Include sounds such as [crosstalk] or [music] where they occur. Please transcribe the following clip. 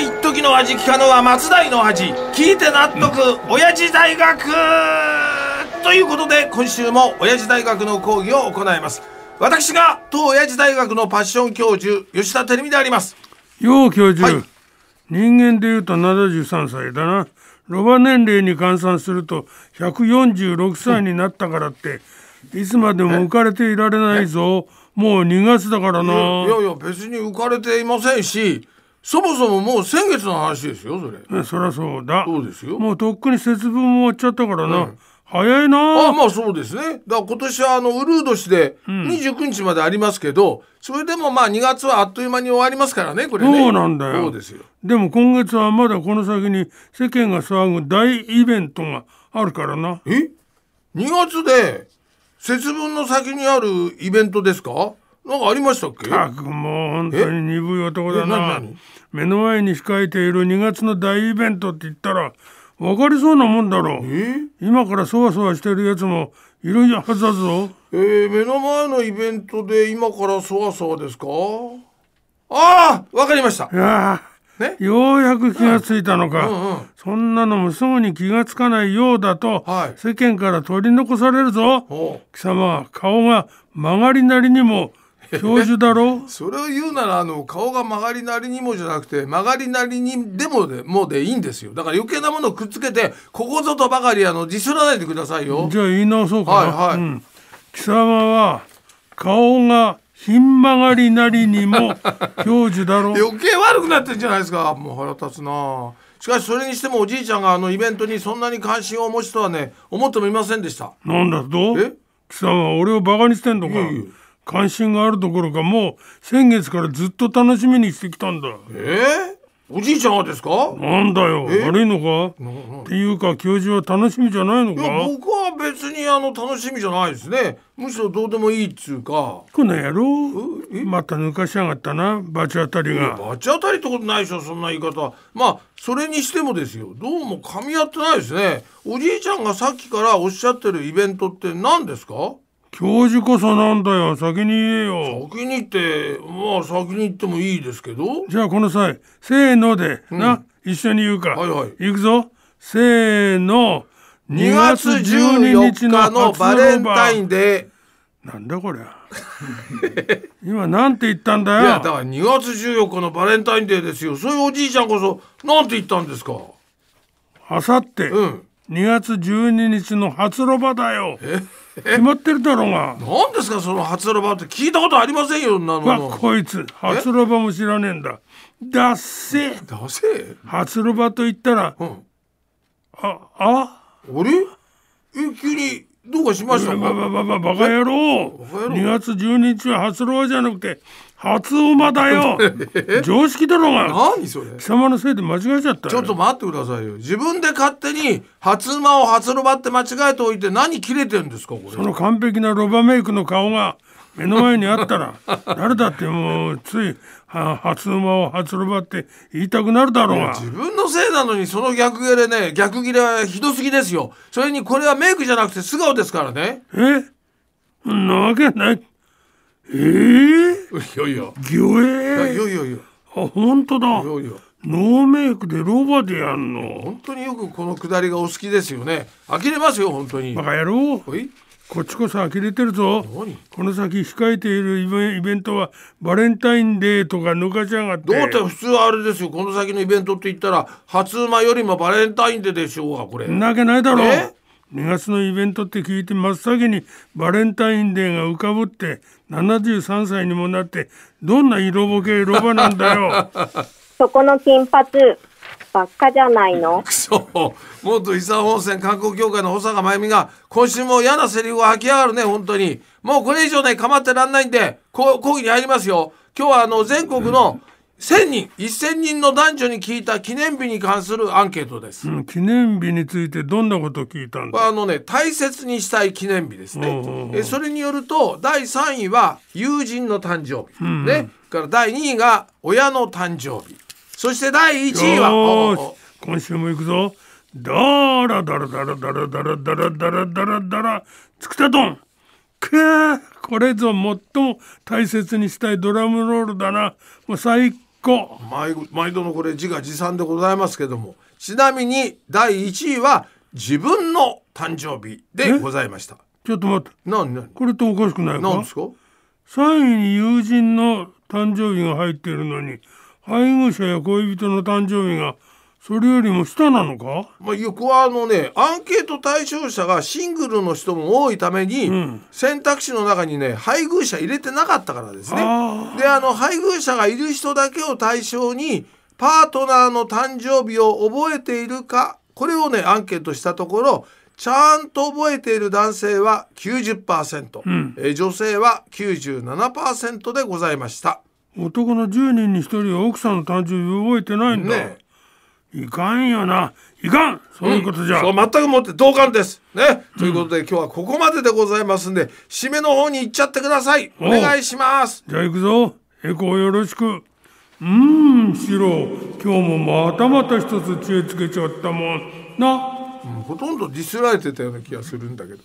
一時の味聞かぬは松代の味聞いて納得、親父大学。ということで今週も親父大学の講義を行います。私が当親父大学のパッション教授吉田照美であります。よう教授、はい。人間でいうと73歳だな。ロバ年齢に換算すると146歳になったからっていつまでも浮かれていられないぞ。もう2月だからいなやいや別に浮かれていませんしそもそももう先月の話ですよそれ。ねそりゃそうだ。そうですよ。もうとっくに節分も終わっちゃったからな、うん。早いな。あまあそうですね。だから今年はあのウルー年で29日までありますけど、それでもまあ2月はあっという間に終わりますからねこれね。そうなんだよ。そうですよ。でも今月はまだこの先に世間が騒ぐ大イベントがあるからな。え？2月で節分の先にあるイベントですか？なんかありましたっけ？ったくもう本当に鈍い男だえ？な目の前に控えている2月の大イベントって言ったら分かりそうなもんだろ。うえ？今からそわそわしてるやつもいるはずだぞ。えー目の前のイベントで今からそわそわですか？ああわかりました。いやね？ーようやく気がついたのか、うんうんそんなのもすぐに気がつかないようだと、はい。世間から取り残されるぞ。お貴様は顔が曲がりなりにも教授だろ？[laughs] それを言うならあの顔が曲がりなりにもじゃなくて曲がりなりにでもでもうでいいんですよ。だから余計なものをくっつけてここぞとばかりあのディスらないでくださいよ。じゃあ言い直そうかな、はいはい。うん、貴様は顔がひん曲がりなりにも [laughs] 教授だろ？余計悪くなってんじゃないですか。もう腹立つな。しかしそれにしてもおじいちゃんがあのイベントにそんなに関心をお持ちとはね思ってもいませんでした。なんだと？え？貴様は俺をバカにしてんのか？いやいや関心があるどころかもう先月からずっと楽しみにしてきたんだ。えー？おじいちゃんがですか？なんだよ。え？悪いのか？っていうか教授は楽しみじゃないのいやか僕は別にあの楽しみじゃないですね。むしろどうでもいいっつうか。この野郎えまた抜かしやがったなバチ当たりが。バチ当たりってことないでしょそんな言い方。まあそれにしてもですよ。どうも噛み合ってないですね。おじいちゃんがさっきからおっしゃってるイベントって何ですか？教授こそなんだよ。先に言えよ。先にってまあ先に言ってもいいですけど。じゃあこの際せーので、な一緒に言うか、はいはい。行くぞ。せーの。2月14日のバレンタインンデなんだこりゃ。[laughs] 今なんて言ったんだよ。ーいやだから2月14日のバレンタインデーですよ。そういうおじいちゃんこそなんて言ったんですか？あさってうん2月12日の初ロバだよ。決まってるだろうが。何ですかその初ロバって聞いたことありませんよなの。こいつ。初ロバも知らねえんだ。だっせ出せ初ロバと言ったらうん。ああ？あれかしましたバカ野郎。バカ野郎。2月12日は初ロバじゃなくて初馬だよ。[laughs] 常識だろうが。何それ？貴様のせいで間違えちゃった。よちょっと待ってくださいよ。自分で勝手に初馬を初ロバって間違えておいて何切れてるんですかこれ？その完璧なロバメイクの顔が目の前にあったら誰だってもうついは初馬を初ロバって言いたくなるだろうが。自分のせいなのにその逆切れね逆切れはひどすぎですよ。それにこれはメイクじゃなくて素顔ですからね。え？そんなわけない。え？えいやいや。魚いやい影やいやいや。あ本当だ。いやいや。ノーメイクでロバでやんの。本当によくこのくだりがお好きですよね。呆れますよ本当に。バカ野郎。おいこっちこそ呆れてるぞ。何？この先控えているイベイベントはバレンタインデーとか抜かしやがって。どうって普通はあれですよ。この先のイベントって言ったら初馬よりもバレンタインデーでしょうがこれ。んなわけないだろ。え？2月のイベントって聞いて真っ先にバレンタインデーが浮かぶって73歳にもなってどんな色ぼけロバなんだよ。[laughs] [laughs] そこの金髪ばっかじゃないの？く [laughs] そ元伊佐温泉観光協会の保坂真由美が今週も嫌なセリフを吐きやがるね本当に。もうこれ以上ね構ってらんないんでこう講義に入りますよ。今日はあの全国の1000人1000人の男女に聞いた記念日に関するアンケートです、うん記念日についてどんなこと聞いたんあのね大切にしたい記念日ですね。おうおうおうえそれによると第3位は友人の誕生日、ね。から第2位が親の誕生日そして第1位は今週も行くぞ。だらだらだらだらだらだらだらだらだらつくたどんくーこれぞ最も大切にしたいドラムロールだな。もう最日毎毎度のこれ自画自賛でございますけども。ちなみに第1位は自分の誕生日でございました。ちょっと待って。何何？これっておかしくないか？何ですか？3位に友人の誕生日が入っているのに配偶者や恋人の誕生日がそれよりも下なのか？まあ、よくはあのねアンケート対象者がシングルの人も多いために、ん。選択肢の中にね配偶者入れてなかったからですね。あ。であの配偶者がいる人だけを対象にパートナーの誕生日を覚えているかこれをねアンケートしたところちゃんと覚えている男性は90%、えー女性は97%でございました。男の10人に1人は奥さんの誕生日覚えてないんだ、ねいかんよな。いかん。そういうことじゃ、そう全くもって同感です。ね、ということで今日はここまででございますんで締めの方に行っちゃってください。お願いします。じゃあ行くぞ。エコーよろしく。うーんシロ。今日もまたまた一つ知恵つけちゃったもん。な。ほとんどディスられてたような気がするんだけど。